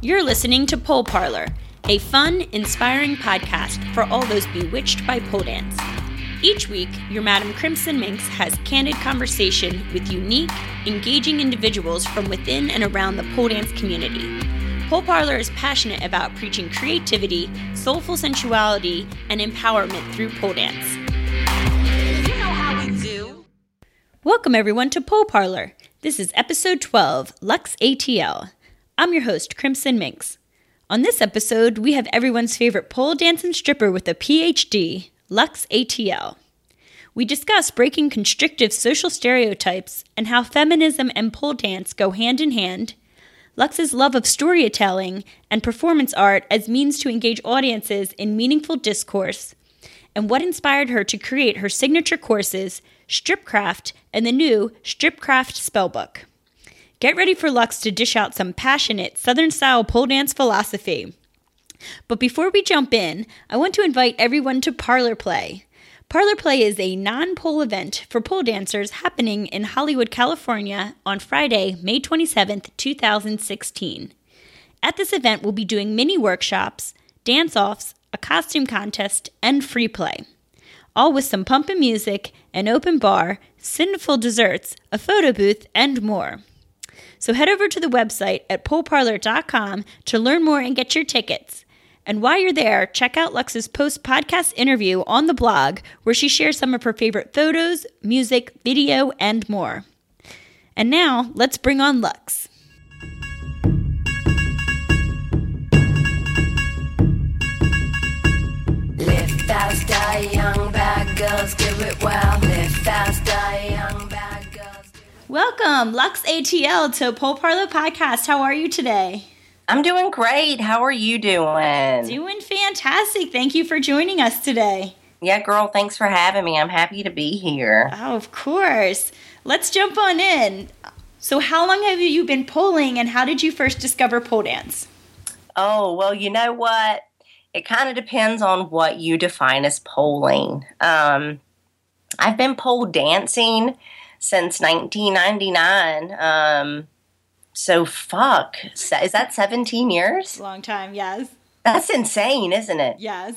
You're listening to Pole Parlor, a fun, inspiring podcast for all those bewitched by pole dance. Each week, your Madam Crimson Minx has candid conversation with unique, engaging individuals from within and around the pole dance community. Pole Parlor is passionate about preaching creativity, soulful sensuality, and empowerment through pole dance. You know how we do. Welcome, everyone, to Pole Parlor. This is episode 12, Lux ATL. I'm your host, Crimson Minx. On this episode, we have everyone's favorite pole dancing stripper with a PhD, Lux ATL. We discuss breaking constrictive social stereotypes and how feminism and pole dance go hand in hand, Lux's love of storytelling and performance art as means to engage audiences in meaningful discourse, and what inspired her to create her signature courses, Stripcraft, and the new Stripcraft Spellbook. Get ready for Lux to dish out some passionate Southern style pole dance philosophy. But before we jump in, I want to invite everyone to Parlor Play. Parlor Play is a non pole event for pole dancers happening in Hollywood, California on Friday, May 27th, 2016. At this event, we'll be doing mini workshops, dance offs, a costume contest, and free play. All with some pumping music, an open bar, sinful desserts, a photo booth, and more. So head over to the website at poleparlor.com to learn more and get your tickets. And while you're there, check out Lux's post podcast interview on the blog where she shares some of her favorite photos, music, video, and more. And now, let's bring on Lux. Live fast, die young, bad girls, give it well. Live fast, Welcome, Lux ATL, to Pole Parlor Podcast. How are you today? I'm doing great. How are you doing? Doing fantastic. Thank you for joining us today. yeah, girl, thanks for having me. I'm happy to be here. Oh, of course. Let's jump on in. So, how long have you been polling and how did you first discover pole dance? Oh, well, you know what? It kind of depends on what you define as polling. Um, I've been pole dancing since 1999. Um, so, fuck. Is that 17 years? Long time, yes. That's insane, isn't it? Yes.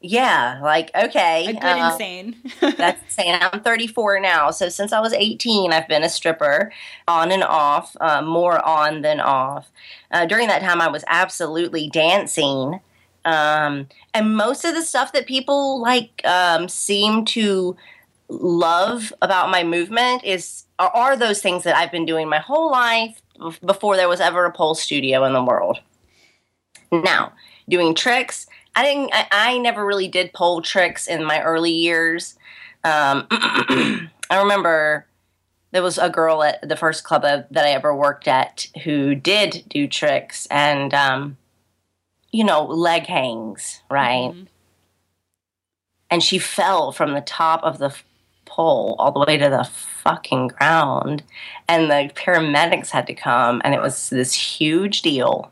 Yeah, like, okay. A good uh, insane. That's insane. I'm 34 now. So since I was 18, I've been a stripper on and off, uh, more on than off. Uh, during that time, I was absolutely dancing. Um, and most of the stuff that people like um, seem to love about my movement is are, those things that I've been doing my whole life before there was ever a pole studio in the world. Now, doing tricks, I didn't. I, I never really did pole tricks in my early years. Um, I remember there was a girl at the first club of- that I ever worked at who did do tricks and, um, you know, leg hangs, right? Mhm. And she fell from the top of the pole all the way to the fucking ground. And the paramedics had to come, and it was this huge deal.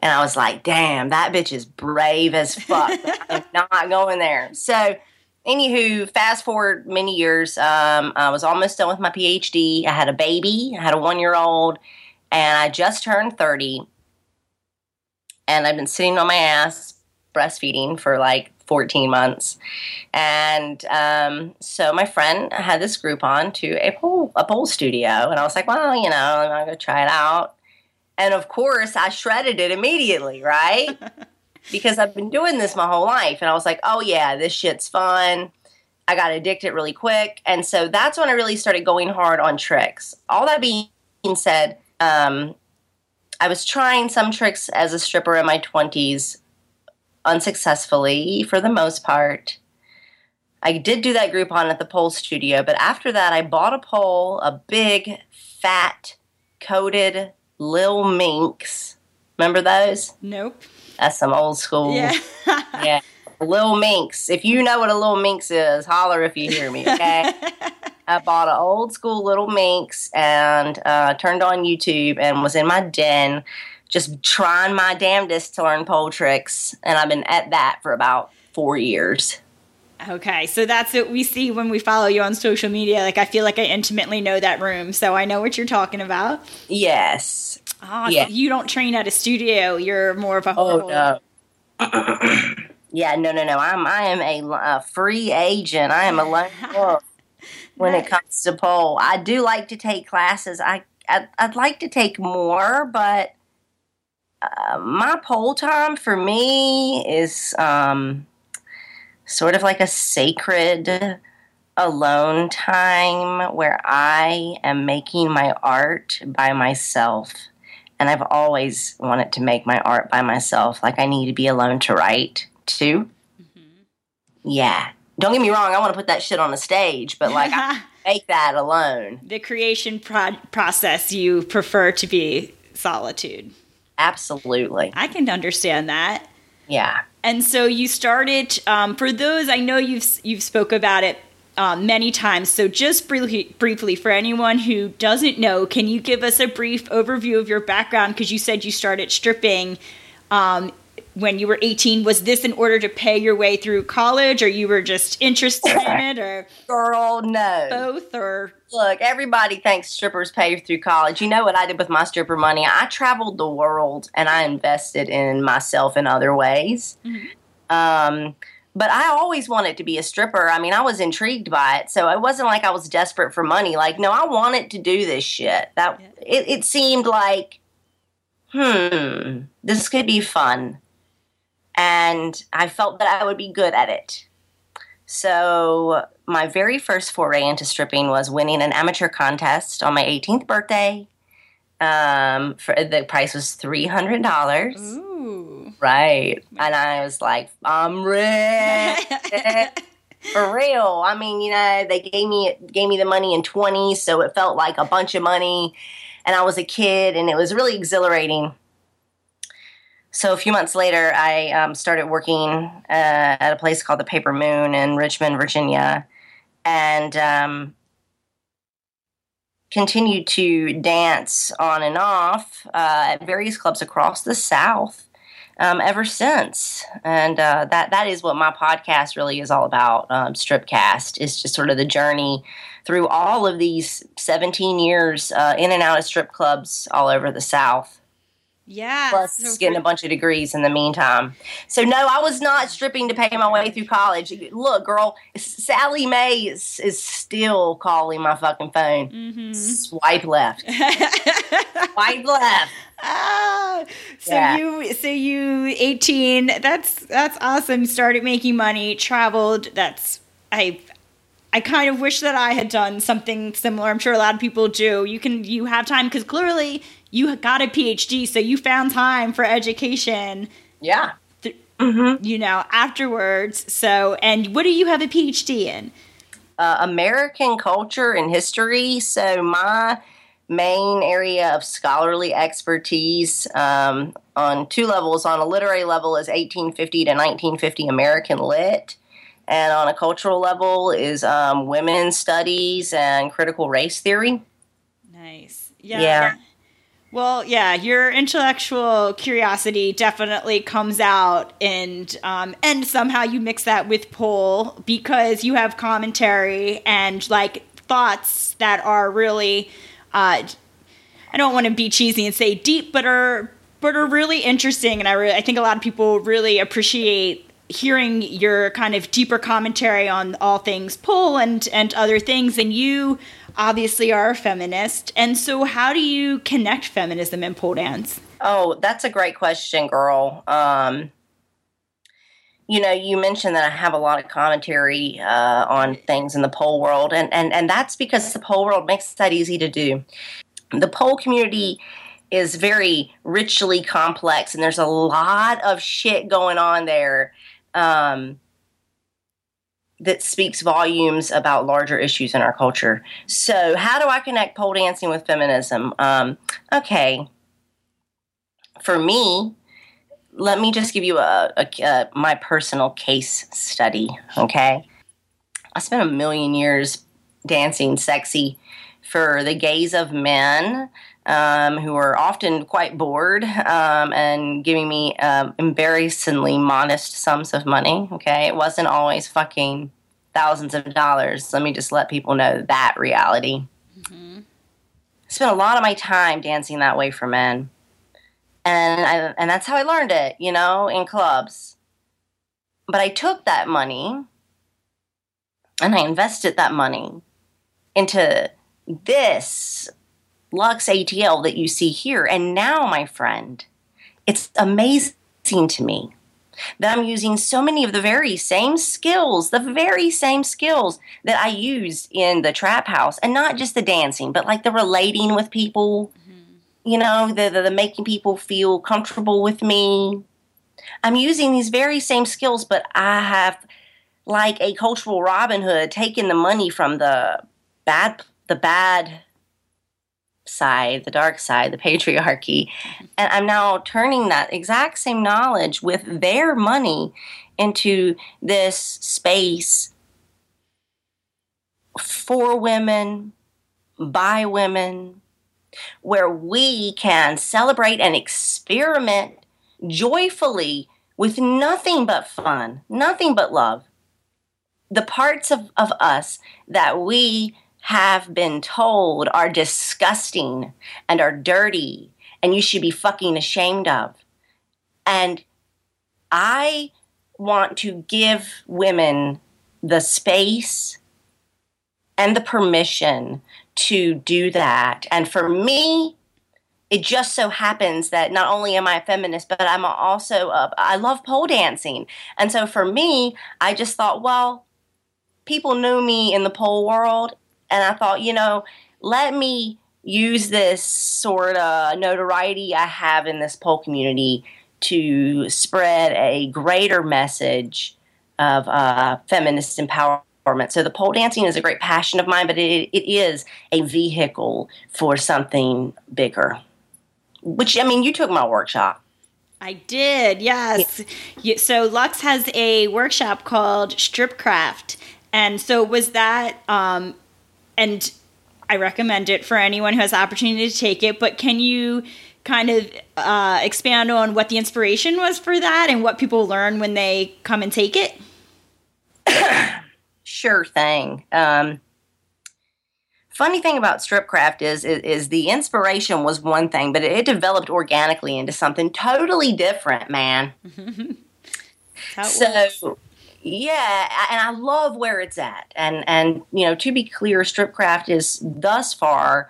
And I was like, damn, that bitch is brave as fuck. I'm not going there. So, anywho, fast forward many years, um, I was almost done with my PhD. I had a baby, I had a one year old, and I just turned 30. And I've been sitting on my ass breastfeeding for like 14 months. And um, so my friend had this group on to a pole, a pole studio. And I was like, well, you know, I'm going to try it out. And of course, I shredded it immediately, right? because I've been doing this my whole life. And I was like, oh, yeah, this shit's fun. I got addicted really quick. And so that's when I really started going hard on tricks. All that being said, um, I was trying some tricks as a stripper in my 20s unsuccessfully for the most part. I did do that Groupon at the pole studio, but after that, I bought a pole, a big, fat, coated Lil Mynx. Remember those? Nope. That's some old school. Yeah. yeah. Lil Mynx. If you know what a Lil Mynx is, holler if you hear me, okay? I bought an old school Little Mynx and uh, turned on YouTube and was in my den just trying my damnedest to learn pole tricks. And I've been at that for about four years. Okay, so that's what we see when we follow you on social media. Like, I feel like I intimately know that room, so I know what you're talking about. Yes. Oh, Yeah. so you don't train at a studio. You're more of a Oh no. yeah, no, no, no. I'm I am a, a free agent. I am a lone wolf when it comes to pole. I do like to take classes. I I'd, I'd like to take more, but uh, my pole time for me is um, sort of like a sacred alone time where I am making my art by myself. And I've always wanted to make my art by myself. Like, I need to be alone to write, too. Yeah. Don't get me wrong, I want to put that shit on a stage, but like, I make that alone. the creation pro- process you prefer to be solitude. Absolutely. I can understand that. Yeah. And so you started. Um, for those, I know you've you've spoke about it um, many times. So just briefly, briefly, for anyone who doesn't know, can you give us a brief overview of your background? Because you said you started stripping um, when you were 18. Was this in order to pay your way through college, or you were just interested in it, or Girl, no. both, or Look, everybody thinks strippers pay through college. You know what I did with my stripper money? I traveled the world and I invested in myself in other ways. Um, but I always wanted to be a stripper. I mean, I was intrigued by it, so it wasn't like I was desperate for money. Like, no, I wanted to do this shit. That Yeah. it, it seemed like, hmm, this could be fun, and I felt that I would be good at it. So my very first foray into stripping was winning an amateur contest on my 18th birthday. Um, for the price was three hundred dollars. ooh, Right. And I was like, I'm rich. For real. I mean, you know, they gave me gave me the money in 20, so it felt like a bunch of money. And I was a kid and it was really exhilarating. So a few months later, I um, started working uh, at a place called the Paper Moon in Richmond, Virginia, and um, continued to dance on and off uh, at various clubs across the South um, ever since. And uh, that that is what my podcast really is all about. Um, Stripcast is just sort of the journey through all of these 17 years uh, in and out of strip clubs all over the South. Yeah. Plus, So getting a bunch of degrees in the meantime. So no, I was not stripping to pay my way through college. Look, girl, Sallie Mae is, is still calling my fucking phone. Mhm. Swipe left. Swipe left. Ah, so Yeah. you so you 18 that's that's awesome started making money traveled that's i i kind of wish that i had done something similar i'm sure a lot of people do you can you have time because clearly you got a phd so you found time for education Yeah. th- Mm-hmm. you know afterwards so and what do you have a phd in uh, American culture and history. So my main area of scholarly expertise um, on two levels. On a literary level is 1850 to 1950 American lit. And on a cultural level is um, women's studies and critical race theory. Nice. Yeah. Yeah. Well, yeah, your intellectual curiosity definitely comes out, and um, and somehow you mix that with pole because you have commentary and like thoughts that are really, uh, I don't want to be cheesy and say deep, but are but are really interesting, and I re- I think a lot of people really appreciate hearing your kind of deeper commentary on all things pole and and other things, and you obviously are a feminist. And so, how do you connect feminism and pole dance? Oh, that's a great question, girl. Um, you know, you mentioned that I have a lot of commentary uh, on things in the pole world, and, and, and that's because the pole world makes that easy to do. The pole community is very richly complex, and there's a lot of shit going on there um, that speaks volumes about larger issues in our culture. So, how do I connect pole dancing with feminism? Um, okay, for me, let me just give you a, a, a my personal case study. Okay, I spent a million years dancing sexy for the gaze of men um, who are often quite bored um, and giving me um, embarrassingly modest sums of money. Okay, it wasn't always fucking thousands of dollars. Let me just let people know that reality. I spent a lot of my time dancing that way for men. and I, and that's how I learned it, you know, in clubs. But I took that money and I invested that money into this Lux ATL that you see here. And now, my friend, it's amazing to me that I'm using so many of the very same skills, the very same skills that I used in the trap house, and not just the dancing, but like the relating with people, mm-hmm. you know, the, the, the making people feel comfortable with me. I'm using these very same skills, but I have, like a cultural Robin Hood, taken the money from the bad, the bad side, the dark side, the patriarchy. Mm-hmm. And I'm now turning that exact same knowledge with their money into this space for women, by women, where we can celebrate and experiment joyfully with nothing but fun, nothing but love. The parts of, of us that we have been told are disgusting and are dirty and you should be fucking ashamed of. And I want to give women the space and the permission to do that. And for me, it just so happens that not only am I a feminist, but I'm also, a, I love pole dancing. And so for me, I just thought, well, people knew me in the pole world. And I thought, you know, let me use this sort of notoriety I have in this pole community to spread a greater message of uh, feminist empowerment so the pole dancing is a great passion of mine, but it, it is a vehicle for something bigger. Which I mean, you took my workshop. I did, yes. Yeah. So Lux has a workshop called Stripcraft, and so was that. Um, and I recommend it for anyone who has the opportunity to take it. But can you kind of uh, expand on what the inspiration was for that and what people learn when they come and take it? sure thing. Um, funny thing about stripcraft is, is, is the inspiration was one thing, but it, it developed organically into something totally different, man. so works. Yeah, and I love where it's at. And and you know, to be clear, stripcraft is thus far.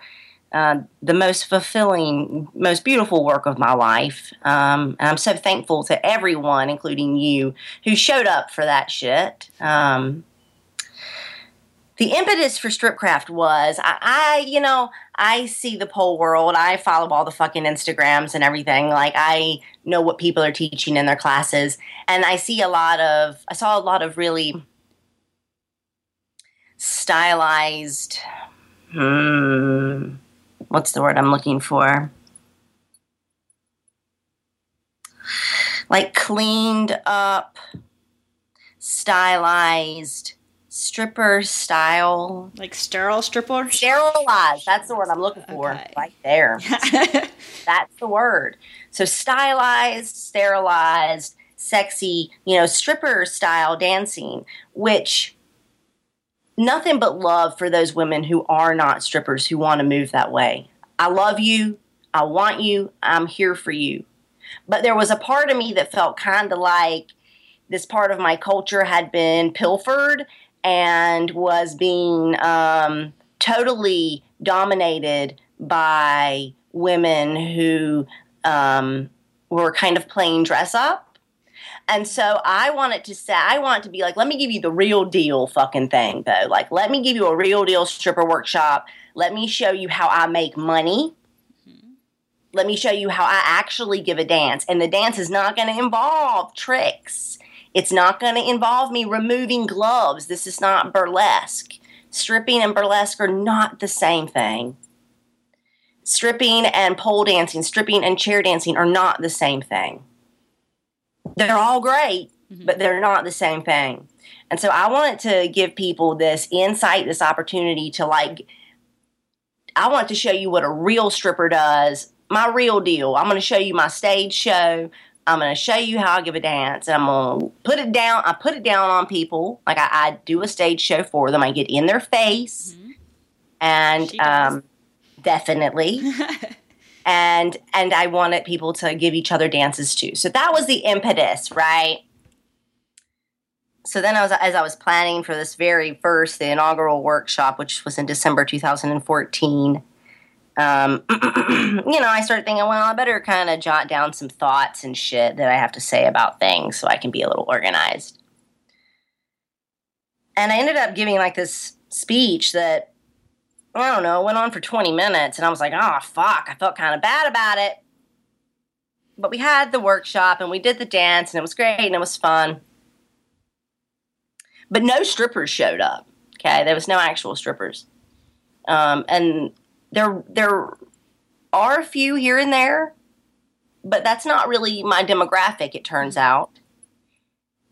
Uh, the most fulfilling, most beautiful work of my life. Um, and I'm so thankful to everyone, including you, who showed up for that shit. Um, the impetus for stripcraft was I, I, you know i see the pole world. I follow all the fucking instagrams and everything. Like i know what people are teaching in their classes. And i see a lot of i saw a lot of really stylized hmm, what's the word i'm looking for? Like cleaned up stylized stripper style. Like sterile stripper? Sterilized. That's the word I'm looking for. Okay. Right there. That's the word. So stylized, sterilized, sexy, you know, stripper style dancing, which nothing but love for those women who are not strippers who want to move that way. I love you. I want you. I'm here for you. But there was a part of me that felt kind of like this part of my culture had been pilfered and was being um, totally dominated by women who um, were kind of playing dress up. And so I wanted to say, I want to be like, let me give you the real deal fucking thing, though. Like, let me give you a real deal stripper workshop. Let me show you how I make money. Let me show you how I actually give a dance. And the dance is not going to involve tricks. It's not going to involve me removing gloves. This is not burlesque. Stripping and burlesque are not the same thing. Stripping and pole dancing, stripping and chair dancing are not the same thing. They're all great, mm-hmm. but they're not the same thing. And so I wanted to give people this insight, this opportunity to like, I want to show you what a real stripper does, my real deal. I'm going to show you my stage show. I'm going to show you how I give a dance. And I'm going to put it down. I put it down on people. Like I, I do a stage show for them. I get in their face. Mm-hmm. And um, definitely. and and I wanted people to give each other dances too. So that was the impetus, right? So then I was as I was planning for this very first the inaugural workshop, which was in December 2014. Um, you know, I started thinking, well, I better kind of jot down some thoughts and shit that I have to say about things so I can be a little organized. And I ended up giving like this speech that I don't know, went on for 20 minutes and I was like, oh, fuck, I felt kind of bad about it. But we had the workshop and we did the dance and it was great and it was fun. But no strippers showed up. Okay, there was no actual strippers. Um, and there, there are a few here and there, but that's not really my demographic, it turns mm-hmm. out.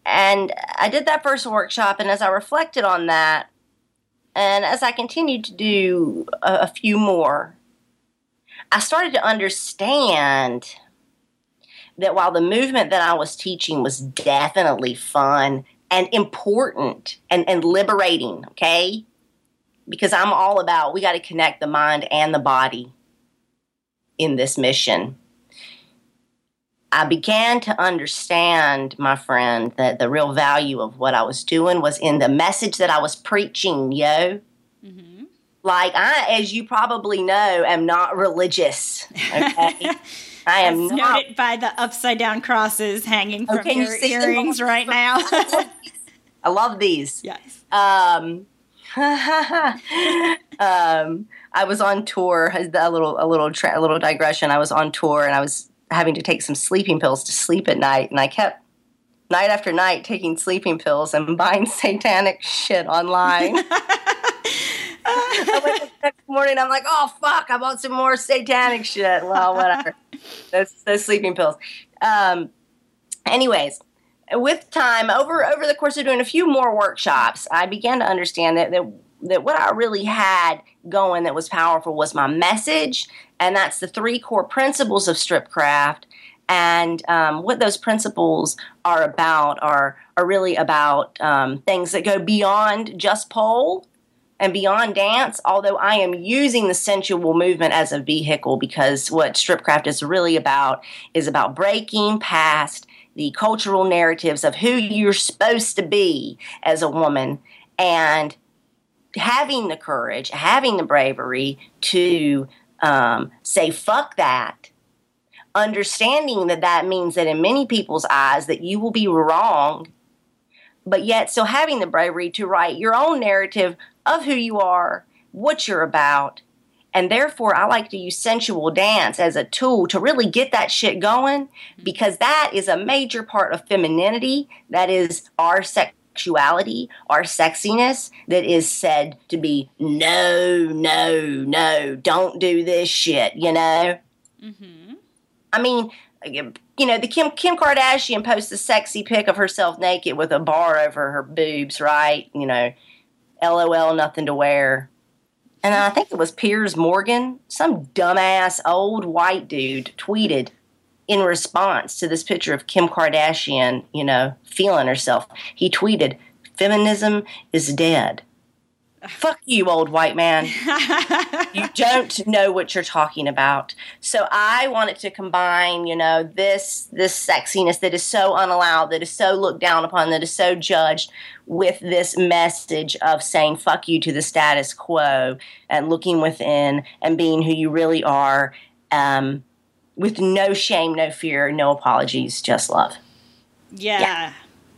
And I did that first workshop, and as I reflected on that, and as I continued to do a, a few more, I started to understand that while the movement that I was teaching was definitely fun and important and, and liberating, okay? Because I'm all about we got to connect the mind and the body in this mission. I began to understand, my friend, that the real value of what I was doing was in the message that I was preaching, yo. Mm-hmm. Like, I, as you probably know, am not religious. Okay. I am That's not. noted by the upside down crosses hanging from Okay, your earrings right now. I love these. yes. Um, um, I was on tour. A little, a little, tra- a little digression. I was on tour, and I was having to take some sleeping pills to sleep at night, and I kept night after night taking sleeping pills and buying satanic shit online. I wake up the next morning, I'm like, oh fuck, I bought some more satanic shit. Well, whatever. those, those sleeping pills. Um, anyways, with time, over over the course of doing a few more workshops, I began to understand that that, that what I really had going that was powerful was my message, and that's the three core principles of stripcraft. And um, what those principles are about are are really about um, things that go beyond just pole and beyond dance, although I am using the sensual movement as a vehicle because what stripcraft is really about is about breaking past the cultural narratives of who you're supposed to be as a woman and having the courage, having the bravery to um, say, fuck that. Understanding that that means that in many people's eyes that you will be wrong, but yet still having the bravery to write your own narrative of who you are, what you're about. And therefore, I like to use sensual dance as a tool to really get that shit going because that is a major part of femininity. That is our sexuality, our sexiness that is said to be no, no, no, don't do this shit, you know? Mm-hmm. I mean, you know, the Kim Kim Kardashian posts a sexy pic of herself naked with a bar over her boobs, right? You know, LOL, nothing to wear. And I think it was Piers Morgan, some dumbass old white dude, tweeted in response to this picture of Kim Kardashian, you know, feeling herself. He tweeted, Feminism is dead. Fuck you, old white man. you don't know what you're talking about. So I wanted to combine, you know, this this sexiness that is so unallowed, that is so looked down upon, that is so judged, with this message of saying fuck you to the status quo and looking within and being who you really are, um, with no shame, no fear, no apologies, just love. Yeah. Yeah.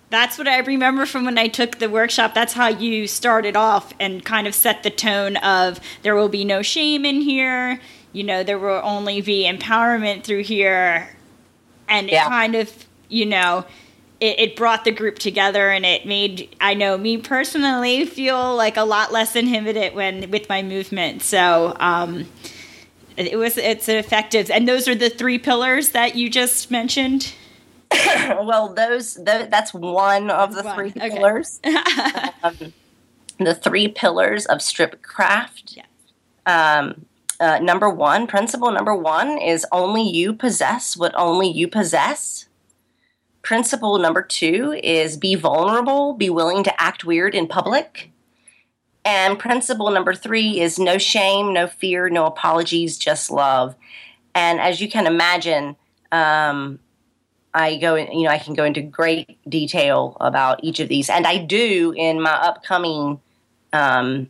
That's what I remember from when I took the workshop. That's how you started off and kind of set the tone of there will be no shame in here. You know, there will only be empowerment through here. And Yeah. it kind of, you know, it, it brought the group together and it made, I know, me personally feel like a lot less inhibited when with my movement. So, um, it was it's effective and those are the three pillars that you just mentioned well, those, tho- that's one of the One, three okay. pillars. um, the three pillars of strip craft. Yeah. Um, uh, number one, principle number one is only you possess what only you possess. Principle number two is be vulnerable, be willing to act weird in public. And principle number three is no shame, no fear, no apologies, just love. And as you can imagine, um, I go, in, you know, I can go into great detail about each of these, and I do in my upcoming um,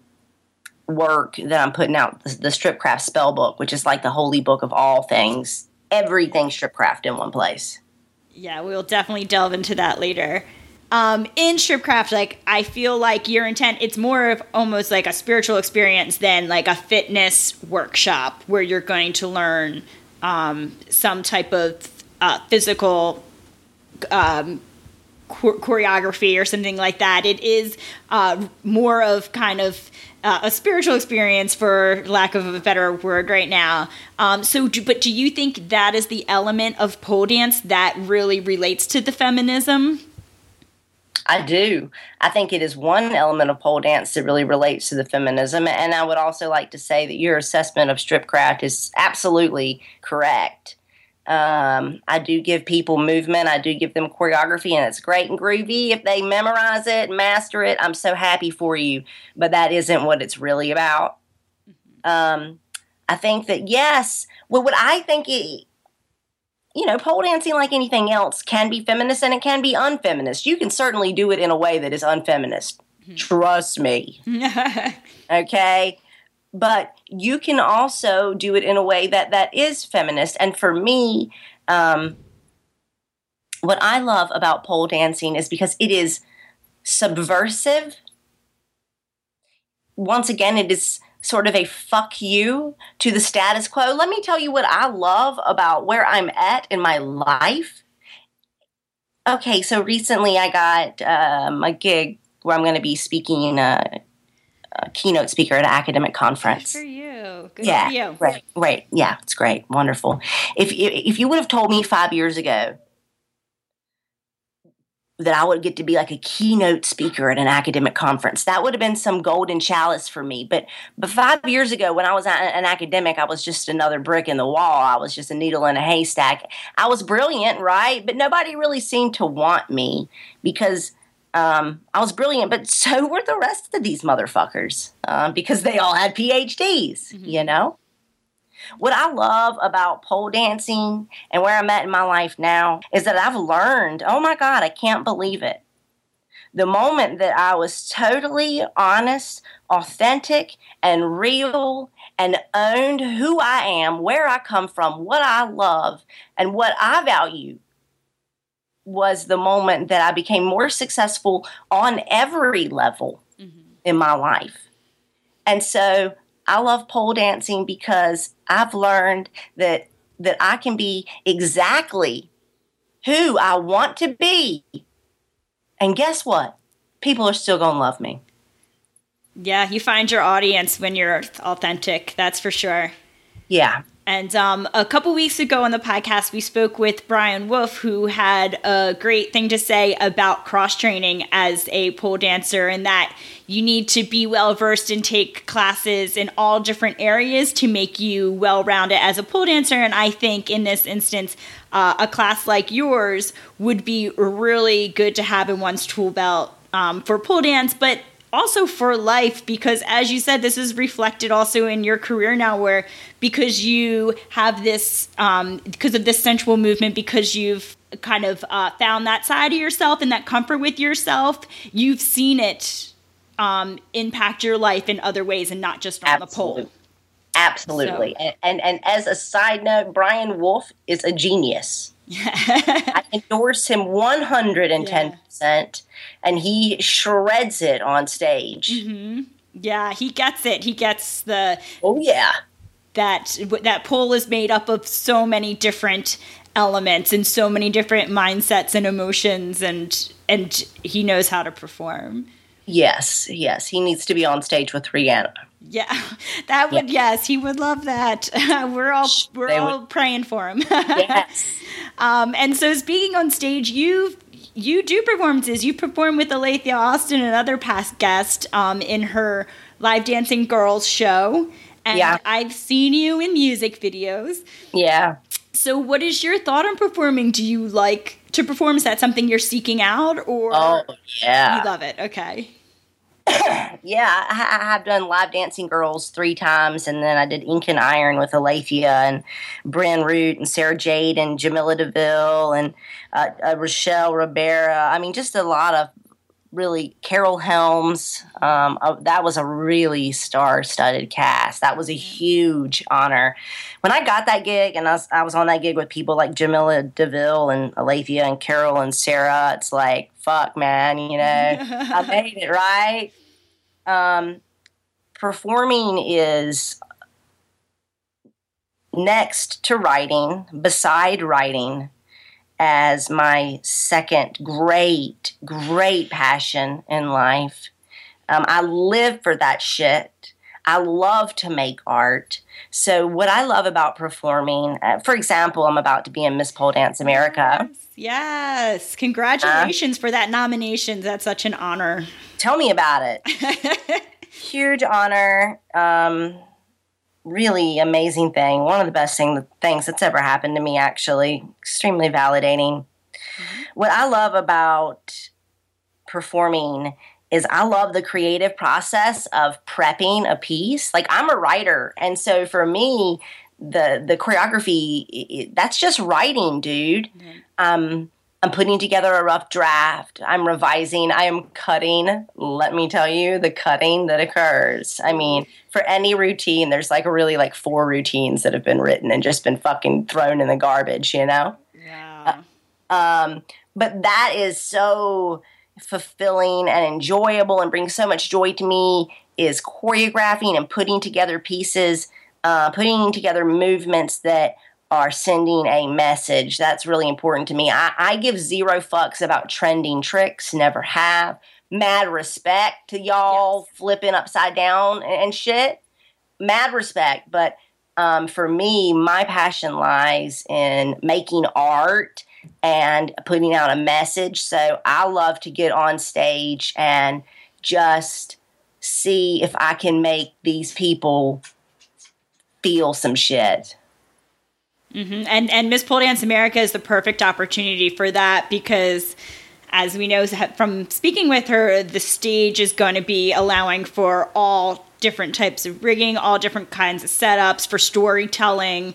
work that I'm putting out, the, the Stripcraft Spell Book, which is like the holy book of all things, everything Stripcraft in one place. Yeah, we'll definitely delve into that later. Um, in Stripcraft, like I feel like your intent, it's more of almost like a spiritual experience than like a fitness workshop where you're going to learn um, some type of uh, physical um, choreography or something like that. It is uh, more of kind of uh, a spiritual experience, for lack of a better word, right now. Um, so, do, but do you think that is the element of pole dance that really relates to the feminism? I do. I think it is one element of pole dance that really relates to the feminism. And I would also like to say that your assessment of stripcraft is absolutely correct. Um, I do give people movement. I do give them choreography, and it's great and groovy. If they memorize it, master it, I'm so happy for you. But that isn't what it's really about. Um, I think that yes, well, what I think it, you know, pole dancing, like anything else, can be feminist and it can be unfeminist. You can certainly do it in a way that is unfeminist. Trust me. okay but you can also do it in a way that that is feminist. And for me um, what i love about pole dancing is because it is subversive. Once again it is sort of a fuck you to the status quo. Let me tell you what i love about where i'm at in my life. Okay so recently i got um, a gig where i'm going to be speaking uh, keynote speaker at an academic conference. Good for you. Good yeah, for you. Right, right. Yeah, it's great. Wonderful. If if you would have told me five years ago that I would get to be like a keynote speaker at an academic conference, that would have been some golden chalice for me. But but five years ago, when I was an academic, I was just another brick in the wall. I was just a needle in a haystack. I was brilliant, right? But nobody really seemed to want me because um, I was brilliant, but so were the rest of these motherfuckers um, because they all had PhDs, mm-hmm. you know? What I love about pole dancing and where I'm at in my life now is that I've learned oh my God, I can't believe it. The moment that I was totally honest, authentic, and real and owned who I am, where I come from, what I love, and what I value was the moment that I became more successful on every level mm-hmm. in my life. And so I love pole dancing because I've learned that that I can be exactly who I want to be. And guess what? People are still going to love me. Yeah, you find your audience when you're authentic, that's for sure. Yeah. And um, a couple weeks ago on the podcast, we spoke with Brian Wolf, who had a great thing to say about cross training as a pole dancer, and that you need to be well versed and take classes in all different areas to make you well rounded as a pole dancer. And I think in this instance, uh, a class like yours would be really good to have in one's tool belt um, for pole dance, but also for life because as you said this is reflected also in your career now where because you have this um, because of this sensual movement because you've kind of uh, found that side of yourself and that comfort with yourself you've seen it um, impact your life in other ways and not just on Absolutely. the pole Absolutely. So. And, and and as a side note, Brian Wolf is a genius. I endorse him 110%, yeah. and he shreds it on stage. Mm-hmm. Yeah, he gets it. He gets the. Oh, yeah. That, that pole is made up of so many different elements and so many different mindsets and emotions and and he knows how to perform. Yes, yes, he needs to be on stage with Rihanna. Yeah, that would yeah. yes, he would love that. we're all we're they all would. praying for him. yes. Um, and so speaking on stage, you you do performances. You perform with Alethea Austin, another past guest, um, in her live dancing girls show. And yeah. I've seen you in music videos. Yeah. So, what is your thought on performing? Do you like to perform? Is that something you're seeking out, or oh yeah, you love it? Okay yeah, I, I have done live dancing girls three times, and then I did Ink and Iron with Alethea and Bryn Root and Sarah Jade and Jamilla Deville and uh, uh, Rochelle Ribera. I mean, just a lot of really Carol Helms. Um, uh, that was a really star-studded cast. That was a huge honor. When I got that gig, and I was, I was on that gig with people like Jamilla Deville and Alethea and Carol and Sarah. It's like, fuck, man, you know, I made it right. Um, performing is next to writing, beside writing, as my second great, great passion in life. Um, I live for that shit. I love to make art. So, what I love about performing, uh, for example, I'm about to be in Miss Pole Dance America. Yes, yes. congratulations uh, for that nomination. That's such an honor. Tell me about it. Huge honor. Um, really amazing thing. One of the best thing, things that's ever happened to me, actually. Extremely validating. Mm-hmm. What I love about performing is I love the creative process of prepping a piece. Like I'm a writer, and so for me, the the choreography it, that's just writing, dude. Mm-hmm. Um, I'm putting together a rough draft. I'm revising. I am cutting. Let me tell you, the cutting that occurs. I mean, for any routine, there's like really like four routines that have been written and just been fucking thrown in the garbage, you know? Yeah. Uh, um, but that is so fulfilling and enjoyable and brings so much joy to me is choreographing and putting together pieces, uh, putting together movements that are sending a message. That's really important to me. I, I give zero fucks about trending tricks, never have. Mad respect to y'all yes. flipping upside down and, and, shit. Mad respect. But um, for me, my passion lies in making art and putting out a message. So I love to get on stage and just see if I can make these people feel some shit. Mm-hmm. And and Miss Pole Dance America is the perfect opportunity for that because, as we know from speaking with her, the stage is going to be allowing for all different types of rigging, all different kinds of setups for storytelling.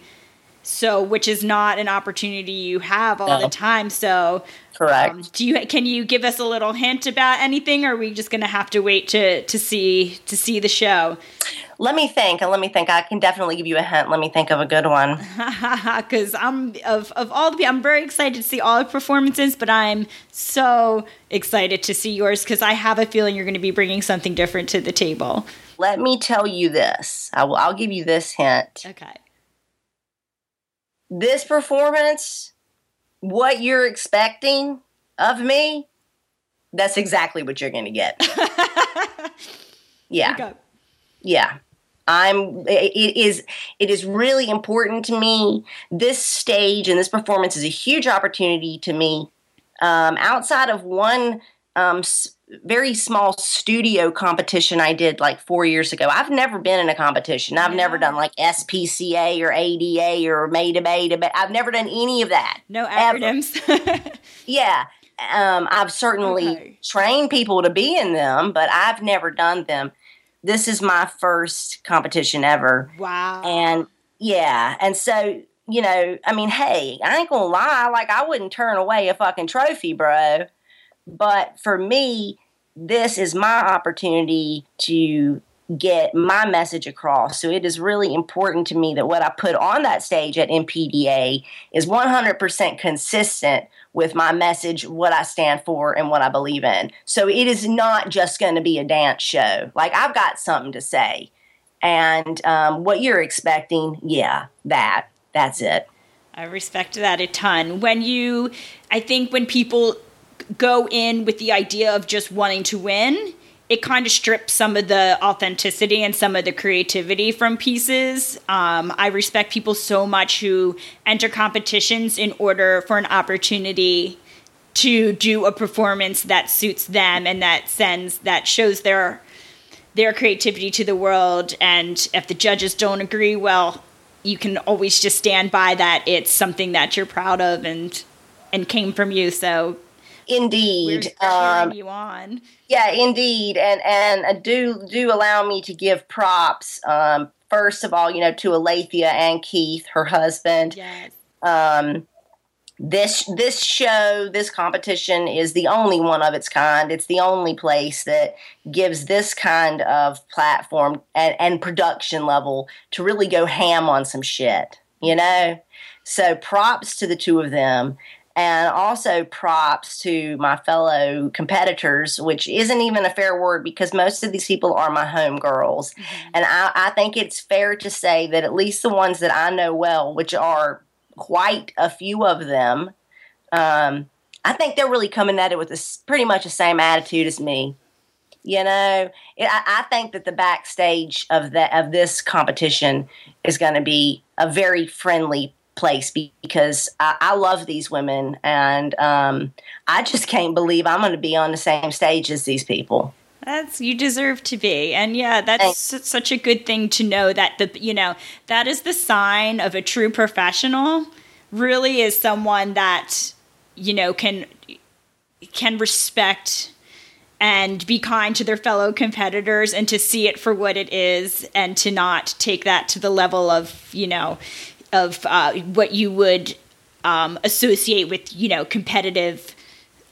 So, which is not an opportunity you have all no. the time. So, correct. Um, do you can you give us a little hint about anything, or are we just going to have to wait to to see to see the show? Let me think. And let me think. I can definitely give you a hint. Let me think of a good one. Because I'm of of all the people, I'm very excited to see all the performances, but I'm so excited to see yours because I have a feeling you're going to be bringing something different to the table. Let me tell you this. I will. I'll give you this hint. Okay. This performance, what you're expecting of me, that's exactly what you're going to get. yeah. Yeah. I'm it is it is really important to me. This stage and this performance is a huge opportunity to me. Um, outside of one um, very small studio competition I did like four years ago, I've never been in a competition. I've yeah. never done like SPCA or ADA or Meta Beta, but I've never done any of that. No acronyms. yeah. Um, I've certainly okay. trained people to be in them, but I've never done them this is my first competition ever. Wow. And yeah, and so you know, I mean, hey, I ain't gonna lie, like I wouldn't turn away a fucking trophy, bro. But for me, this is my opportunity to get my message across. So it is really important to me that what I put on that stage at MPDA is 100% consistent with my message, what I stand for, and what I believe in. So it is not just going to be a dance show. Like I've got something to say. And um, what you're expecting, yeah, that. That's it. I respect that a ton. When you, I think when people go in with the idea of just wanting to win, it kind of strips some of the authenticity and some of the creativity from pieces. Um, I respect people so much who enter competitions in order for an opportunity to do a performance that suits them and that sends that shows their their creativity to the world. And if the judges don't agree, well, you can always just stand by that it's something that you're proud of and and came from you. So Indeed. Um, you on. yeah, indeed, and and uh, do do allow me to give props. Um, first of all, you know, to Alethea and Keith, her husband. Yes. Um, this this show, this competition is the only one of its kind. It's the only place that gives this kind of platform and, and production level to really go ham on some shit. You know, so props to the two of them. And also props to my fellow competitors, which isn't even a fair word because most of these people are my home girls. And I, I think it's fair to say that at least the ones that I know well, which are quite a few of them, um, I think they're really coming at it with this pretty much the same attitude as me. You know, it, I, I think that the backstage of the of this competition is going to be a very friendly place because I, I love these women and um, I just can't believe I'm going to be on the same stage as these people. That's you deserve to be. And yeah, that's such a good thing to know that the you know, that is the sign of a true professional. Really is someone that you know can can respect and be kind to their fellow competitors and to see it for what it is and to not take that to the level of, you know, of uh, what you would um, associate with, you know, competitive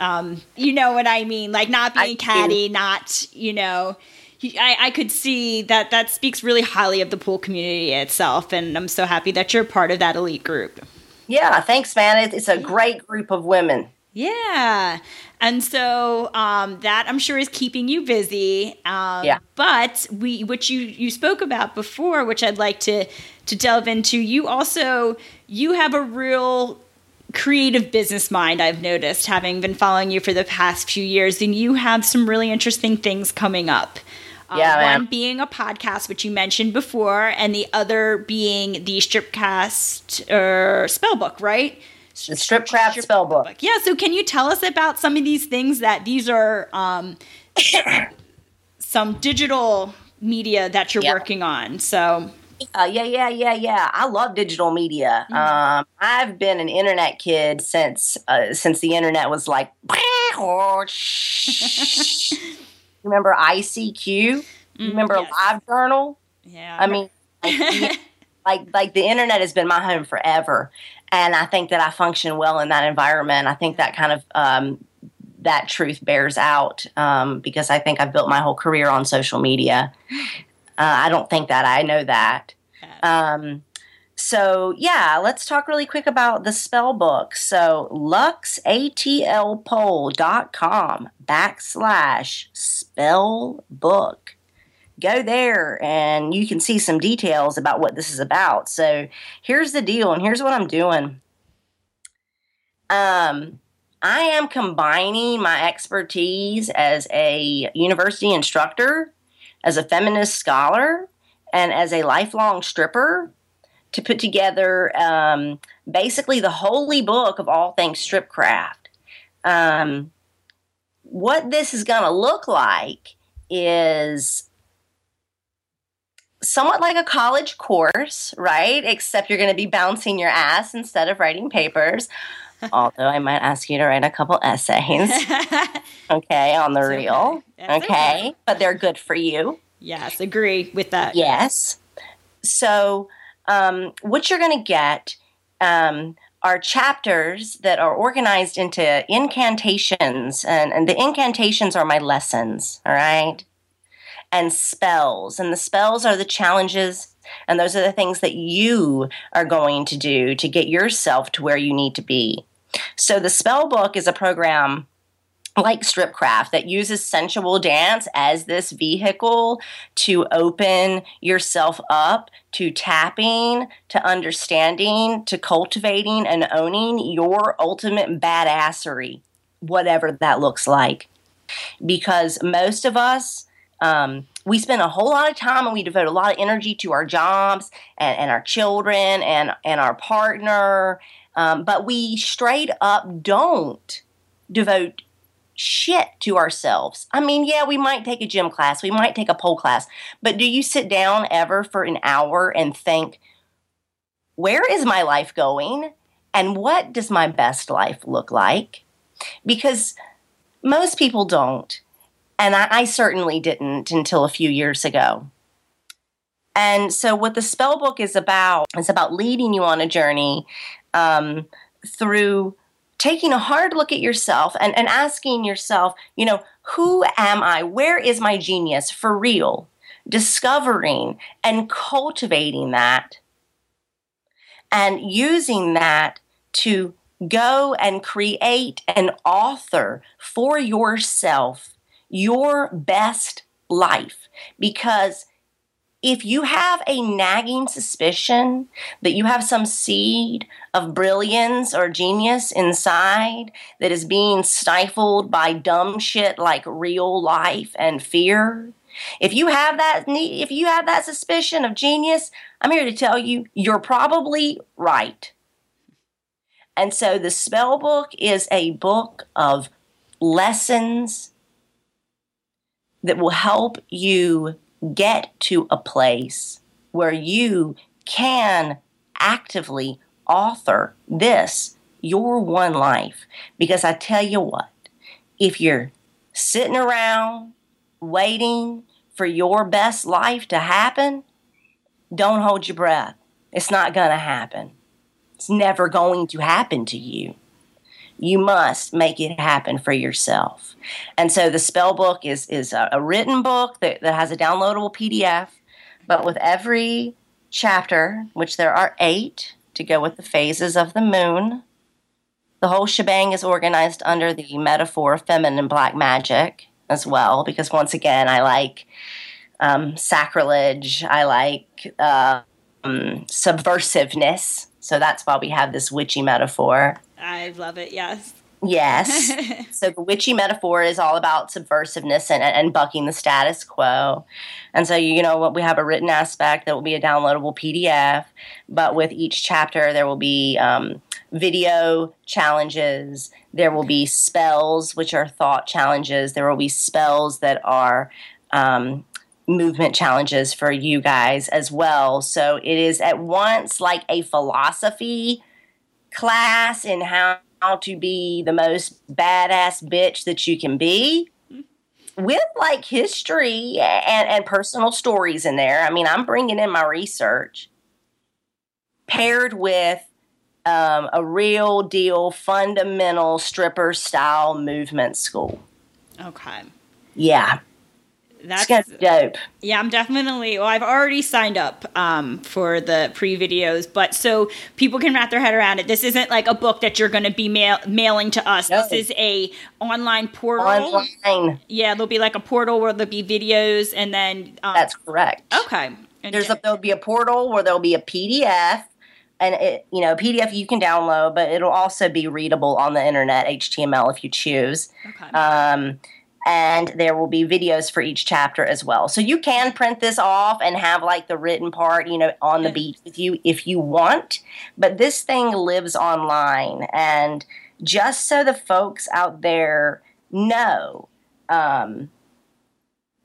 um, you know what I mean? Like not I being do. catty, not you know. I, I could see that that speaks really highly of the pool community itself, and I'm so happy that you're part of that elite group. Yeah, thanks, man. It's a great group of women. Yeah, and so um, that I'm sure is keeping you busy. Um, Yeah. But we, which you you spoke about before, which I'd like to to delve into. You also you have a real creative business mind i've noticed having been following you for the past few years and you have some really interesting things coming up Uh, Yeah, man. one being a podcast which you mentioned before and the other being the stripcast or spellbook right The Strip Craft spell book. yeah so can you tell us about some of these things that these are um, some digital media that you're Yeah. working on so Uh, yeah, yeah, yeah, yeah. I love digital media. Um, I've been an internet kid since uh, since the internet was like. Remember ICQ? You Remember yes. Live Journal? yeah I mean, like, like like the internet has been my home forever, and I think that I function well in that environment. I think that kind of um, that truth bears out um, because I think I've built my whole career on social media. Uh, I don't think that I know that. Um, so yeah, let's talk really quick about the spell book. So luxatlpole.com backslash spell book. Go there and you can see some details about what this is about. So here's the deal, and here's what I'm doing. Um, I am combining my expertise as a university instructor, as a feminist scholar, and as a lifelong stripper to put together um, basically the holy book of all things stripcraft. Um, what this is going to look like is somewhat like a college course, right? Except you're going to be bouncing your ass instead of writing papers. Although I might ask you to write a couple essays, okay, on the real, okay. That's okay, okay. but they're good for you. yes agree with that Yes. So, um, what you're going to get um, are chapters that are organized into incantations, and, and the incantations are my lessons, all right? And spells. And the spells are the challenges, and those are the things that you are going to do to get yourself to where you need to be. So, the spell book is a program like Stripcraft that uses sensual dance as this vehicle to open yourself up to tapping, to understanding, to cultivating and owning your ultimate badassery, whatever that looks like. Because most of us, um, we spend a whole lot of time and we devote a lot of energy to our jobs and, and our children and, and our partner, um, but we straight up don't devote shit to ourselves. I mean, yeah, we might take a gym class, we might take a pole class, but do you sit down ever for an hour and think, where is my life going? And what does my best life look like? because most people don't. And I, I certainly didn't until a few years ago. And so, what the spell book is about is about leading you on a journey um, through taking a hard look at yourself and, and asking yourself, you know, who am I? Where is my genius for real? Discovering and cultivating that and using that to go and create and author for yourself your best life because if you have a nagging suspicion that you have some seed of brilliance or genius inside that is being stifled by dumb shit like real life and fear, if you have that if you have that suspicion of genius, I'm here to tell you you're probably right. And so the spell book is a book of lessons that will help you get to a place where you can actively author this, your one life. Because I tell you what, if you're sitting around waiting for your best life to happen, don't hold your breath. It's not going to happen. It's never going to happen to you. You must make it happen for yourself. And so the spell book is, is a, a written book that, that has a downloadable PDF, but with every chapter, which there are eight to go with the phases of the moon, the whole shebang is organized under the metaphor of feminine black magic as well, because once again, I like um, sacrilege, I like uh, um, subversiveness. So that's why we have this witchy metaphor. I love it. Yes. Yes. so the witchy metaphor is all about subversiveness and, and bucking the status quo. And so, you know, what we have a written aspect that will be a downloadable PDF, but with each chapter, there will be um, video challenges. There will be spells, which are thought challenges. There will be spells that are um, movement challenges for you guys as well. So it is at once like a philosophy class in how, how to be the most badass bitch that you can be with like history and, and personal stories in there. I mean, I'm bringing in my research paired with um, a real deal fundamental stripper style movement school. Okay. Yeah. That's gonna dope. Yeah, I'm definitely. Well, I've already signed up um, for the pre videos, but so people can wrap their head around it. This isn't like a book that you're going to be mail- mailing to us. No. This is a online portal. Online. Yeah, there'll be like a portal where there'll be videos, and then um, That's correct. okay. And There's a, there'll be a portal where there'll be a PDF, and it, you know, PDF you can download, but it'll also be readable on the internet, HTML if you choose. okay. Um, and there will be videos for each chapter as well. So you can print this off and have like the written part, you know, on the beach with you if you want. But this thing lives online, and just so the folks out there know, um,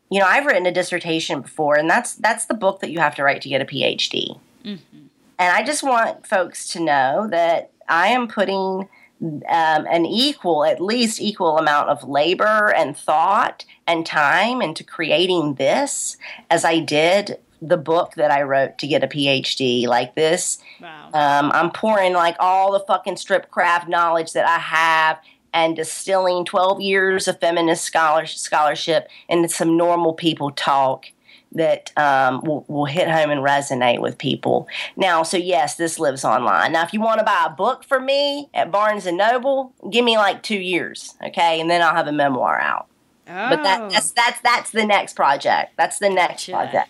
you know, I've written a dissertation before, and that's that's the book that you have to write to get a PhD. Mhm. And I just want folks to know that I am putting um, an equal, at least equal amount of labor and thought and time into creating this as I did the book that I wrote to get a PhD. Like this, Wow. um, I'm pouring like all the fucking strip craft knowledge that I have and distilling 12 years of feminist scholarship into some normal people talk that um, will, will hit home and resonate with people. Now, so yes, this lives online. Now, if you want to buy a book for me at Barnes and Noble, give me like two years, okay, and then I'll have a memoir out. But that, Oh. that's that's that's the next project. That's the next Gotcha. project.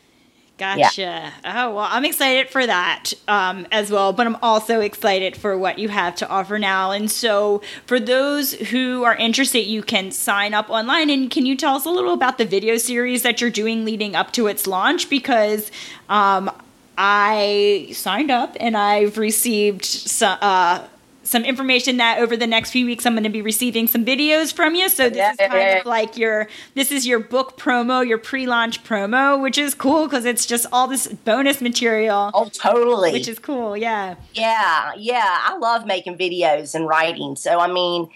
Gotcha. Oh, well, I'm excited for that um, as well, but I'm also excited for what you have to offer now. And so, for those who are interested, you can sign up online. And can you tell us a little about the video series that you're doing leading up to its launch? Because um, I signed up and I've received some. Uh, some information that over the next few weeks I'm going to be receiving some videos from you. So this Yeah, is yeah, kind yeah. of like your this is your book promo, your pre-launch promo, which is cool because it's just all this bonus material, Oh, totally. which is cool. Yeah. Yeah, yeah. I love making videos and writing. So, I mean,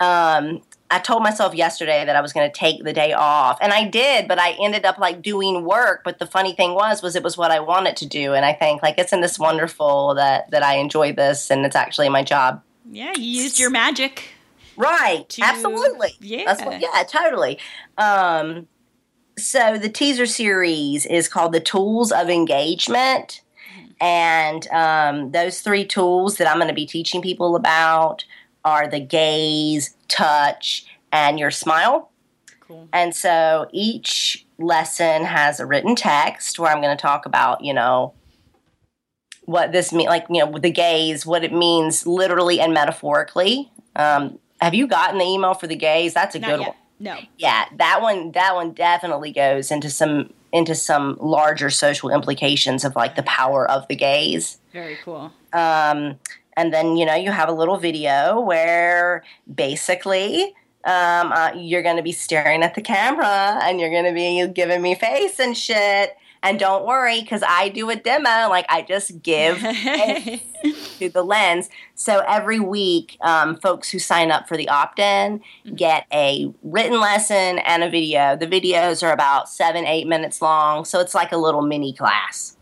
um, I told myself yesterday that I was going to take the day off, and I did. But I ended up like doing work. But the funny thing was, was it was what I wanted to do, and I think like it's in this wonderful that that I enjoy this, and it's actually my job. Yeah, you used your magic. Right. To- Absolutely. yeah. That's what, yeah, totally. Um, so the teaser series is called The Tools of Engagement. And um, those three tools that I'm going to be teaching people about are the gaze, touch, and your smile. Cool. And so each lesson has a written text where I'm going to talk about, you know, what this mean, like you know, the gaze, what it means literally and metaphorically. Um, have you gotten the email for the gaze? That's a Not good yet. one. No. Yeah, that one. That one definitely goes into some into some larger social implications of like the power of the gaze. Very cool. Um, and then you know you have a little video where basically um, uh, you're going to be staring at the camera and you're going to be giving me face and shit. And don't worry, because I do a demo. Like I just give to the lens. So every week, um, folks who sign up for the opt-in get a written lesson and a video. The videos are about seven, eight minutes long, so it's like a little mini class.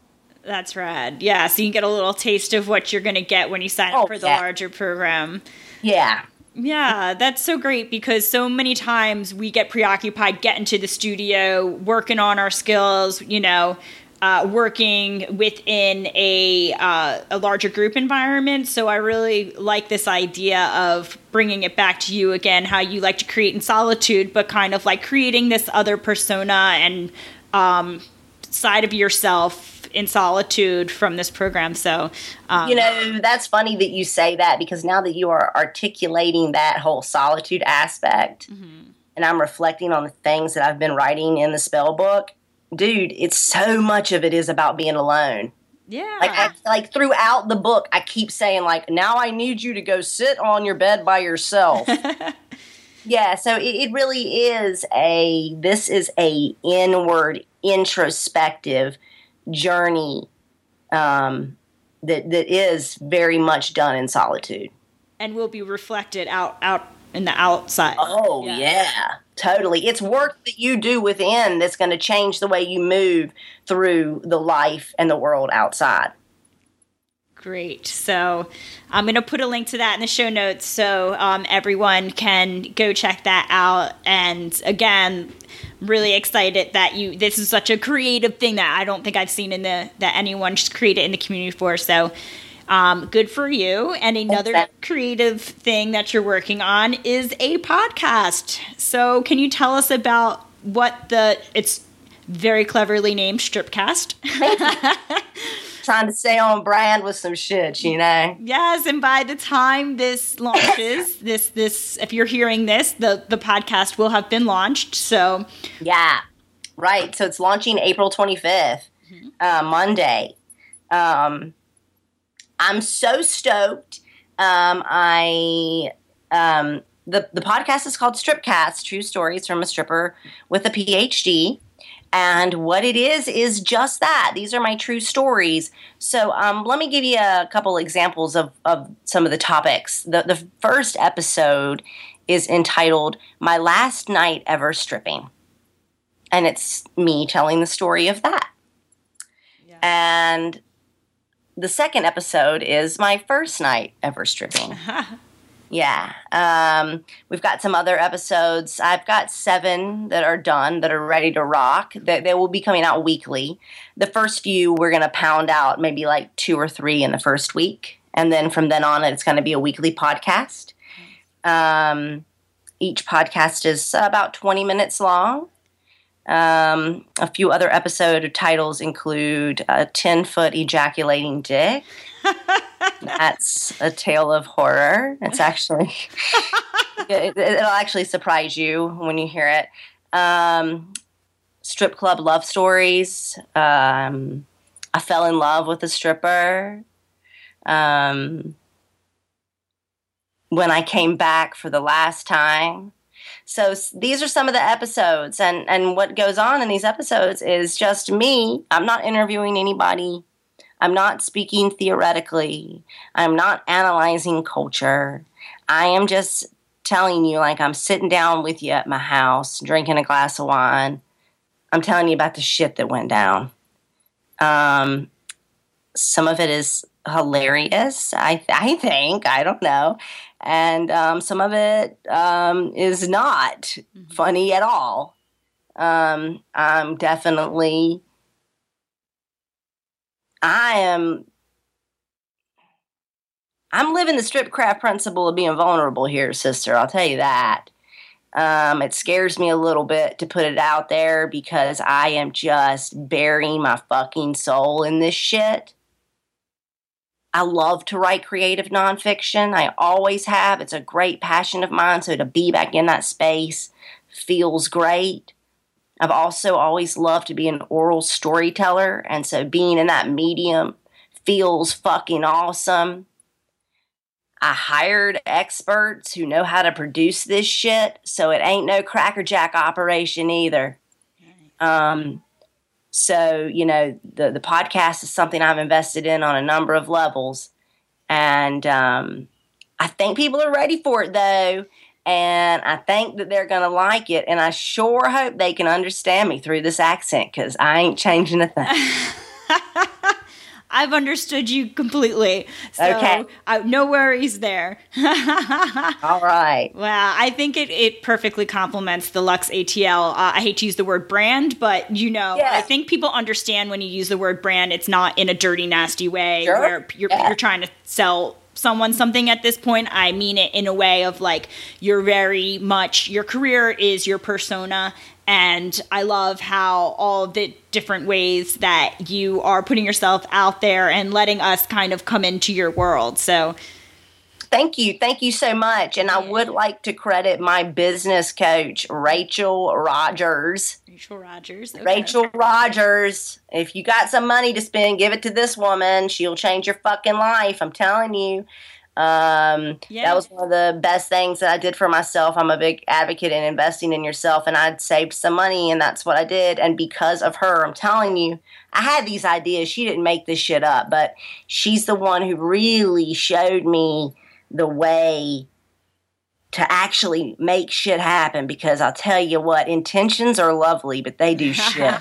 That's rad. Yeah, so you can get a little taste of what you're going to get when you sign up Oh, for the yeah. larger program. Yeah. Yeah, that's so great because so many times we get preoccupied getting to the studio, working on our skills, you know, uh, working within a uh, a larger group environment. So I really like this idea of bringing it back to you again, how you like to create in solitude, but kind of like creating this other persona and um, side of yourself in solitude from this program. So um, You know, that's funny that you say that because now that you are articulating that whole solitude aspect, and I'm reflecting on the things that I've been writing in the spell book, dude, it's so much of it is about being alone. yeah, Like, I, like throughout the book, I keep saying like, now I need you to go sit on your bed by yourself. yeah, so it, it really is a. This is a inward, introspective journey um, that that is very much done in solitude. and will be reflected out out in the outside. Oh yeah. totally. It's work that you do within that's going to change the way you move through the life and the world outside. Great. So I'm going to put a link to that in the show notes so um, everyone can go check that out. And again, really excited that you. This is such a creative thing that I don't think I've seen in the that anyone's created in the community before. So. Um, good for you. And another creative thing that you're working on is a podcast. So, can you tell us about what the it's very cleverly named Stripcast? Trying to stay on brand with some shit, you know. Yes, and by the time this launches, this this if you're hearing this, the the podcast will have been launched. So Yeah, right. So it's launching April 25th, uh, Monday. Um, I'm so stoked. Um, I um, the the podcast is called Stripcast: True Stories from a Stripper with a PhD. And what it is is just that. These are my true stories. So um, let me give you a couple examples of, of some of the topics. The, the first episode is entitled My Last Night Ever Stripping and it's me telling the story of that. And the second episode is my first night ever stripping. yeah. Um, we've got some other episodes. I've got seven that are done that are ready to rock. They, they will be coming out weekly. The first few, we're going to pound out maybe like two or three in the first week. And then from then on, it's going to be a weekly podcast. Um, each podcast is about 20 minutes long. Um, a few other episode titles include a 10 foot ejaculating dick. That's a tale of horror. It's actually, it, it'll actually surprise you when you hear it. Um, strip club love stories. Um, I fell in love with a stripper. Um, when I came back for the last time. So these are some of the episodes, and and what goes on in these episodes is just me. I'm not interviewing anybody. I'm not speaking theoretically. I'm not analyzing culture. I am just telling you, like I'm sitting down with you at my house, drinking a glass of wine. I'm telling you about the shit that went down. Um, some of it is hilarious. I I think I don't know, and um, some of it um, is not funny at all. Um, I'm definitely. I am. I'm living the strip craft principle of being vulnerable here, sister. I'll tell you that. Um, it scares me a little bit to put it out there because I am just burying my fucking soul in this shit. I love to write creative nonfiction. I always have. It's a great passion of mine. So to be back in that space feels great. I've also always loved to be an oral storyteller. And so being in that medium feels fucking awesome. I hired experts who know how to produce this shit, so it ain't no crackerjack operation either. Um, so you know the the podcast is something I've invested in on a number of levels, and um, I think people are ready for it though, and I think that they're gonna like it, and I sure hope they can understand me through this accent because I ain't changing a thing. I've understood you completely. So Okay. uh, no worries there. All right. Wow, I think it, it perfectly complements the Lux ATL. Uh, I hate to use the word brand, but you know, Yeah. I think people understand when you use the word brand, it's not in a dirty, nasty way Sure. where you're, Yeah. you're trying to sell someone something at this point. I mean it in a way of like, you're very much, your career is your persona. And I love how all the different ways that you are putting yourself out there and letting us kind of come into your world. So, Thank you. Thank you so much. And I would like to credit my business coach, Rachel Rogers. Rachel Rogers. okay. Rachel Rogers, if you got some money to spend, give it to this woman. She'll change your fucking life. I'm telling you. Um, Yeah. That was one of the best things that I did for myself. I'm a big advocate in investing in yourself, and I'd saved some money, and that's what I did. And because of her, I'm telling you, I had these ideas. She didn't make this shit up, but she's the one who really showed me the way to actually make shit happen because I'll tell you what, intentions are lovely, but they do shit.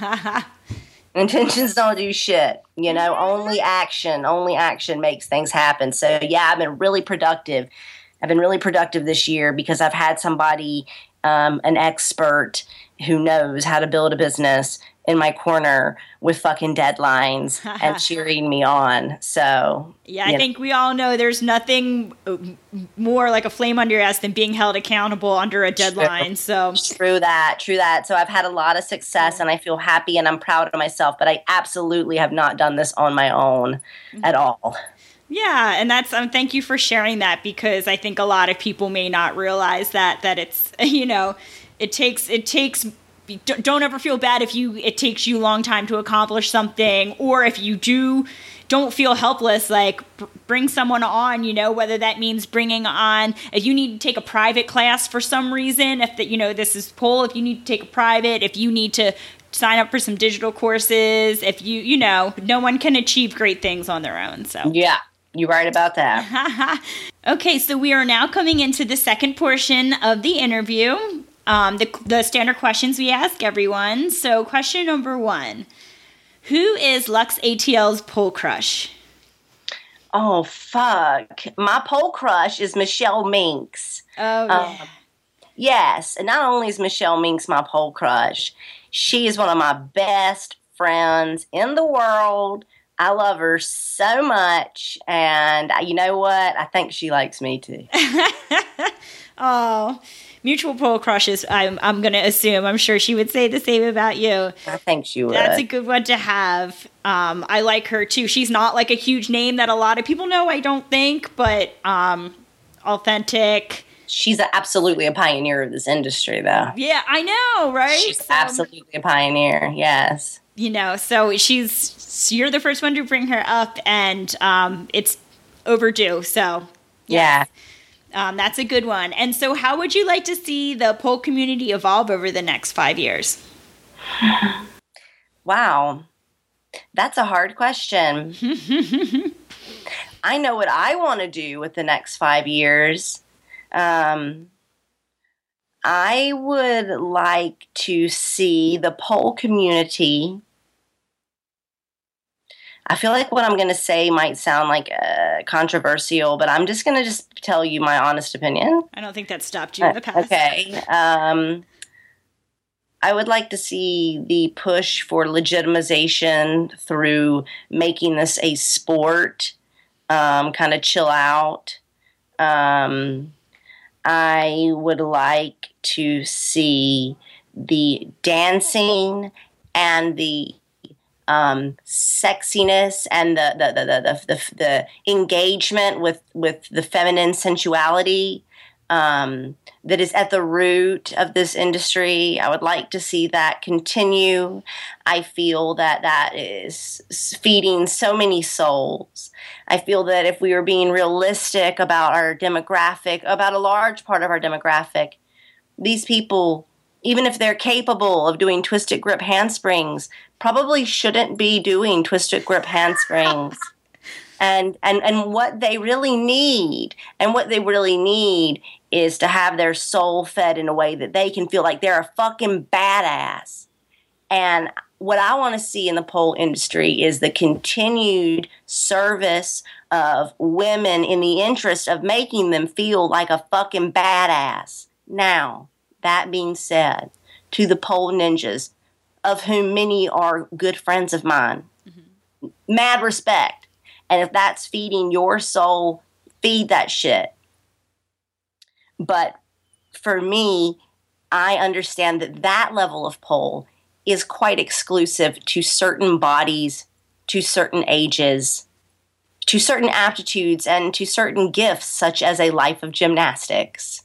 intentions don't do shit. You know, only action, only action makes things happen. So, yeah, I've been really productive. I've been really productive this year because I've had somebody, um, an expert who knows how to build a business in my corner with fucking deadlines and cheering me on. So, Yeah, I know. think we all know there's nothing more like a flame under your ass than being held accountable under a deadline. So, True that, true that. So I've had a lot of success and I feel happy and I'm proud of myself, but I absolutely have not done this on my own at all. yeah, and that's um, thank you for sharing that because I think a lot of people may not realize that that it's you know it takes it takes don't don't ever feel bad if you it takes you a long time to accomplish something or if you do don't feel helpless like br- bring someone on you know whether that means bringing on if you need to take a private class for some reason if that you know this is pole if you need to take a private if you need to sign up for some digital courses if you you know no one can achieve great things on their own so Yeah, you're right about that. Okay, so we are now coming into the second portion of the interview. Um, the, the standard questions we ask everyone. So, question number one Who is Lux ATL's pole crush? Oh, fuck. My pole crush is Michelle Minks. Oh, yeah. Yes, and not only is Michelle Minks my pole crush, she is one of my best friends in the world. I love her so much, and uh, you know what? I think she likes me too. Oh, mutual pole crushes, I'm, I'm going to assume. I'm sure she would say the same about you. I think she would. That's a good one to have. Um, I like her too. She's not like a huge name that a lot of people know, I don't think, but um, authentic. She's a, absolutely a pioneer of this industry, though. Yeah, I know, right? She's So- absolutely a pioneer. Yes. you know so she's you're the first one to bring her up and um, it's overdue so Yeah. Um, that's a good one and so how would you like to see the pole community evolve over the next five years Wow. That's a hard question. I know what I want to do with the next five years. Um, I would like to see the pole community. I feel like what I'm going to say might sound like uh, controversial, but I'm just going to just tell you my honest opinion. I don't think that stopped you in the past. Okay. Um, I would like to see the push for legitimization through making this a sport, um, kind of chill out. Um, I would like to see the dancing and the um, sexiness and the the, the, the, the, the engagement with, with the feminine sensuality um, that is at the root of this industry. I would like to see that continue. I feel that that is feeding so many souls. I feel that if we were being realistic about our demographic, about a large part of our demographic, these people, even if they're capable of doing twisted grip handsprings, probably shouldn't be doing twisted grip handsprings. and and and what they really need and what they really need is to have their soul fed in a way that they can feel like they're a fucking badass and what I want to see in the pole industry is the continued service of women in the interest of making them feel like a fucking badass. Now, that being said, to the pole ninjas, of whom many are good friends of mine, mm-hmm. mad respect. And if that's feeding your soul, feed that shit. But for me, I understand that that level of pole is quite exclusive to certain bodies, to certain ages, to certain aptitudes, and to certain gifts, such as a life of gymnastics.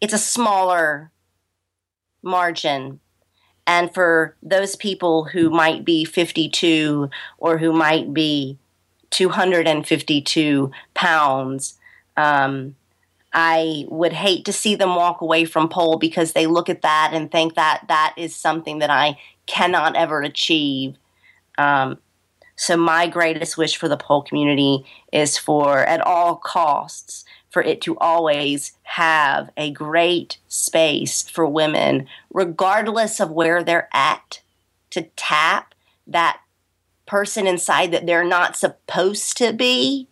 It's a smaller margin. And for those people who might be 52 or who might be 252 pounds, um, I would hate to see them walk away from pole because they look at that and think that that is something that I cannot ever achieve. Um, so my greatest wish for the pole community is for, at all costs, for it to always have a great space for women, regardless of where they're at, to tap that person inside that they're not supposed to be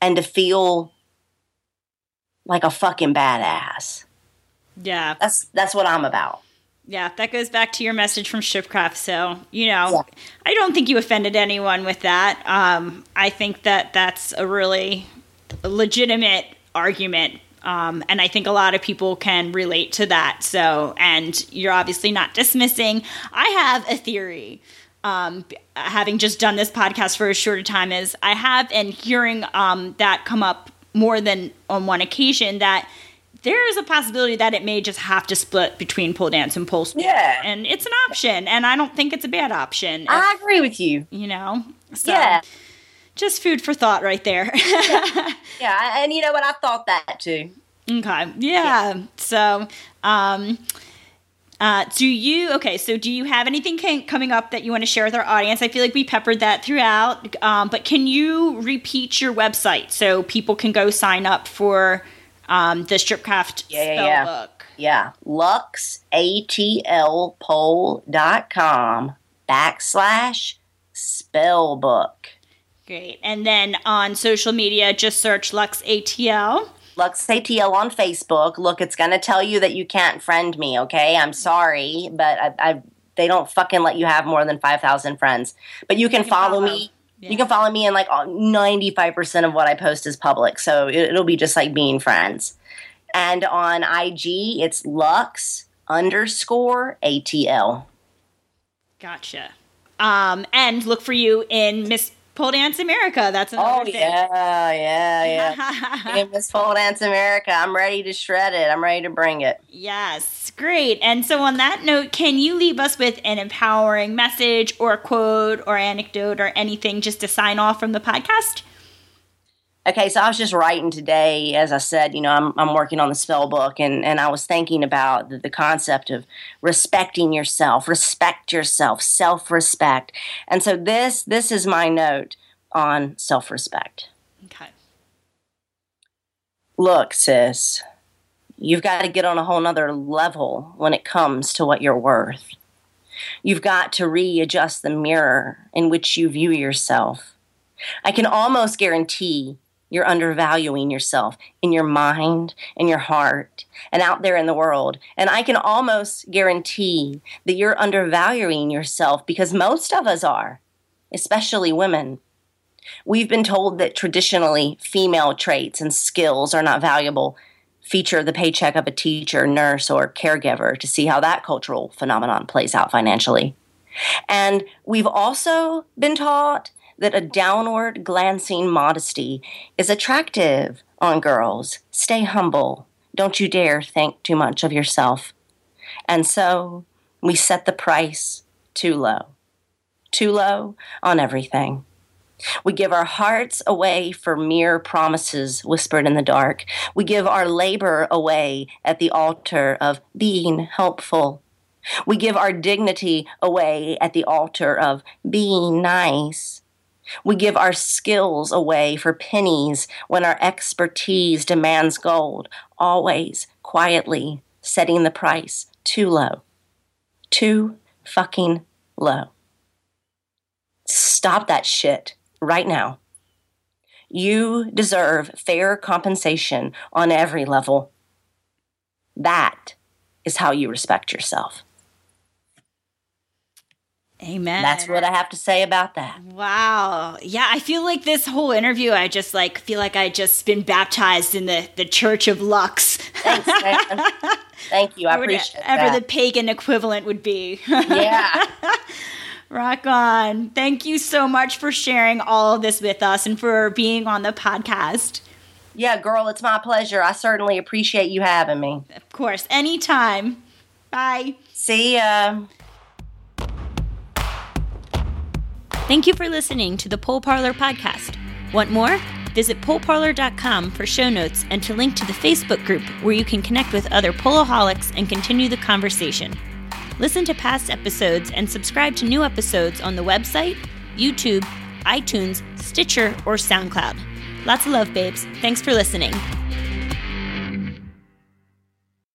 and to feel like a fucking badass. Yeah. That's that's what I'm about. Yeah, that goes back to your message from Stripcraft. So, you know, yeah. I don't think you offended anyone with that. Um, I think that that's a really legitimate argument. Um, and I think a lot of people can relate to that. So, and you're obviously not dismissing. I have a theory. Um, having just done this podcast for a shorter time, is I have and hearing um, that come up more than on one occasion that there is a possibility that it may just have to split between pole dance and pole sport. Yeah. And it's an option. And I don't think it's a bad option. If, I agree with you. You know? So, yeah. Just food for thought right there. yeah. yeah. And you know what? I thought that too. Okay. Yeah. yeah. So, um, uh, do you okay? So, do you have anything can, coming up that you want to share with our audience? I feel like we peppered that throughout, um, but can you repeat your website so people can go sign up for um, the Stripcraft yeah, spell yeah, book? Yeah, luxatlpole.com backslash spell book. Great, and then on social media, just search Lux ATL. Lux ATL on Facebook. Look, it's going to tell you that you can't friend me, okay? I'm sorry, but I, I they don't fucking let you have more than 5,000 friends. But you can, you can follow, follow, me. Yeah. You can follow me, and like 95% of what I post is public. So it, it'll be just like being friends. And on IG, it's Lux underscore ATL. Gotcha. Um, and look for you in Miss Pole Dance America. That's another oh, thing. yeah, yeah, yeah. Miss Pole Dance America. I'm ready to shred it. I'm ready to bring it. Yes, great. And so, on that note, can you leave us with an empowering message or quote or anecdote or anything just to sign off from the podcast? Okay, so I was just writing today, as I said, you know, I'm, I'm working on the spell book, and, and I was thinking about the, the concept of respecting yourself, respect yourself, self respect. And so this this is my note on self respect. Okay. Look, sis, you've got to get on a whole nother level when it comes to what you're worth. You've got to readjust the mirror in which you view yourself. I can almost guarantee you're undervaluing yourself in your mind, in your heart, and out there in the world. And I can almost guarantee that you're undervaluing yourself because most of us are, especially women. We've been told that traditionally female traits and skills are not valuable. Feature the paycheck of a teacher, nurse, or caregiver to see how that cultural phenomenon plays out financially. And we've also been taught that a downward glancing modesty is attractive on girls. Stay humble. Don't you dare think too much of yourself. And so we set the price too low. Too low on everything. We give our hearts away for mere promises whispered in the dark. We give our labor away at the altar of being helpful. We give our dignity away at the altar of being nice. We give our skills away for pennies when our expertise demands gold, always quietly setting the price too low. Too fucking low. Stop that shit right now. You deserve fair compensation on every level. That is how you respect yourself. Amen. That's what I have to say about that. Wow. Yeah, I feel like this whole interview, I just like feel like I just been baptized in the the Church of Lux. Thanks, man. Thank you. I appreciate Whatever that. the pagan equivalent would be. yeah. Rock on. Thank you so much for sharing all of this with us and for being on the podcast. Yeah, girl, it's my pleasure. I certainly appreciate you having me. Of course, anytime. Bye. See ya. Thank you for listening to the Pole Parlor podcast. Want more? Visit poleparlor.com for show notes and to link to the Facebook group where you can connect with other poleaholics and continue the conversation. Listen to past episodes and subscribe to new episodes on the website, YouTube, iTunes, Stitcher, or SoundCloud. Lots of love, babes. Thanks for listening.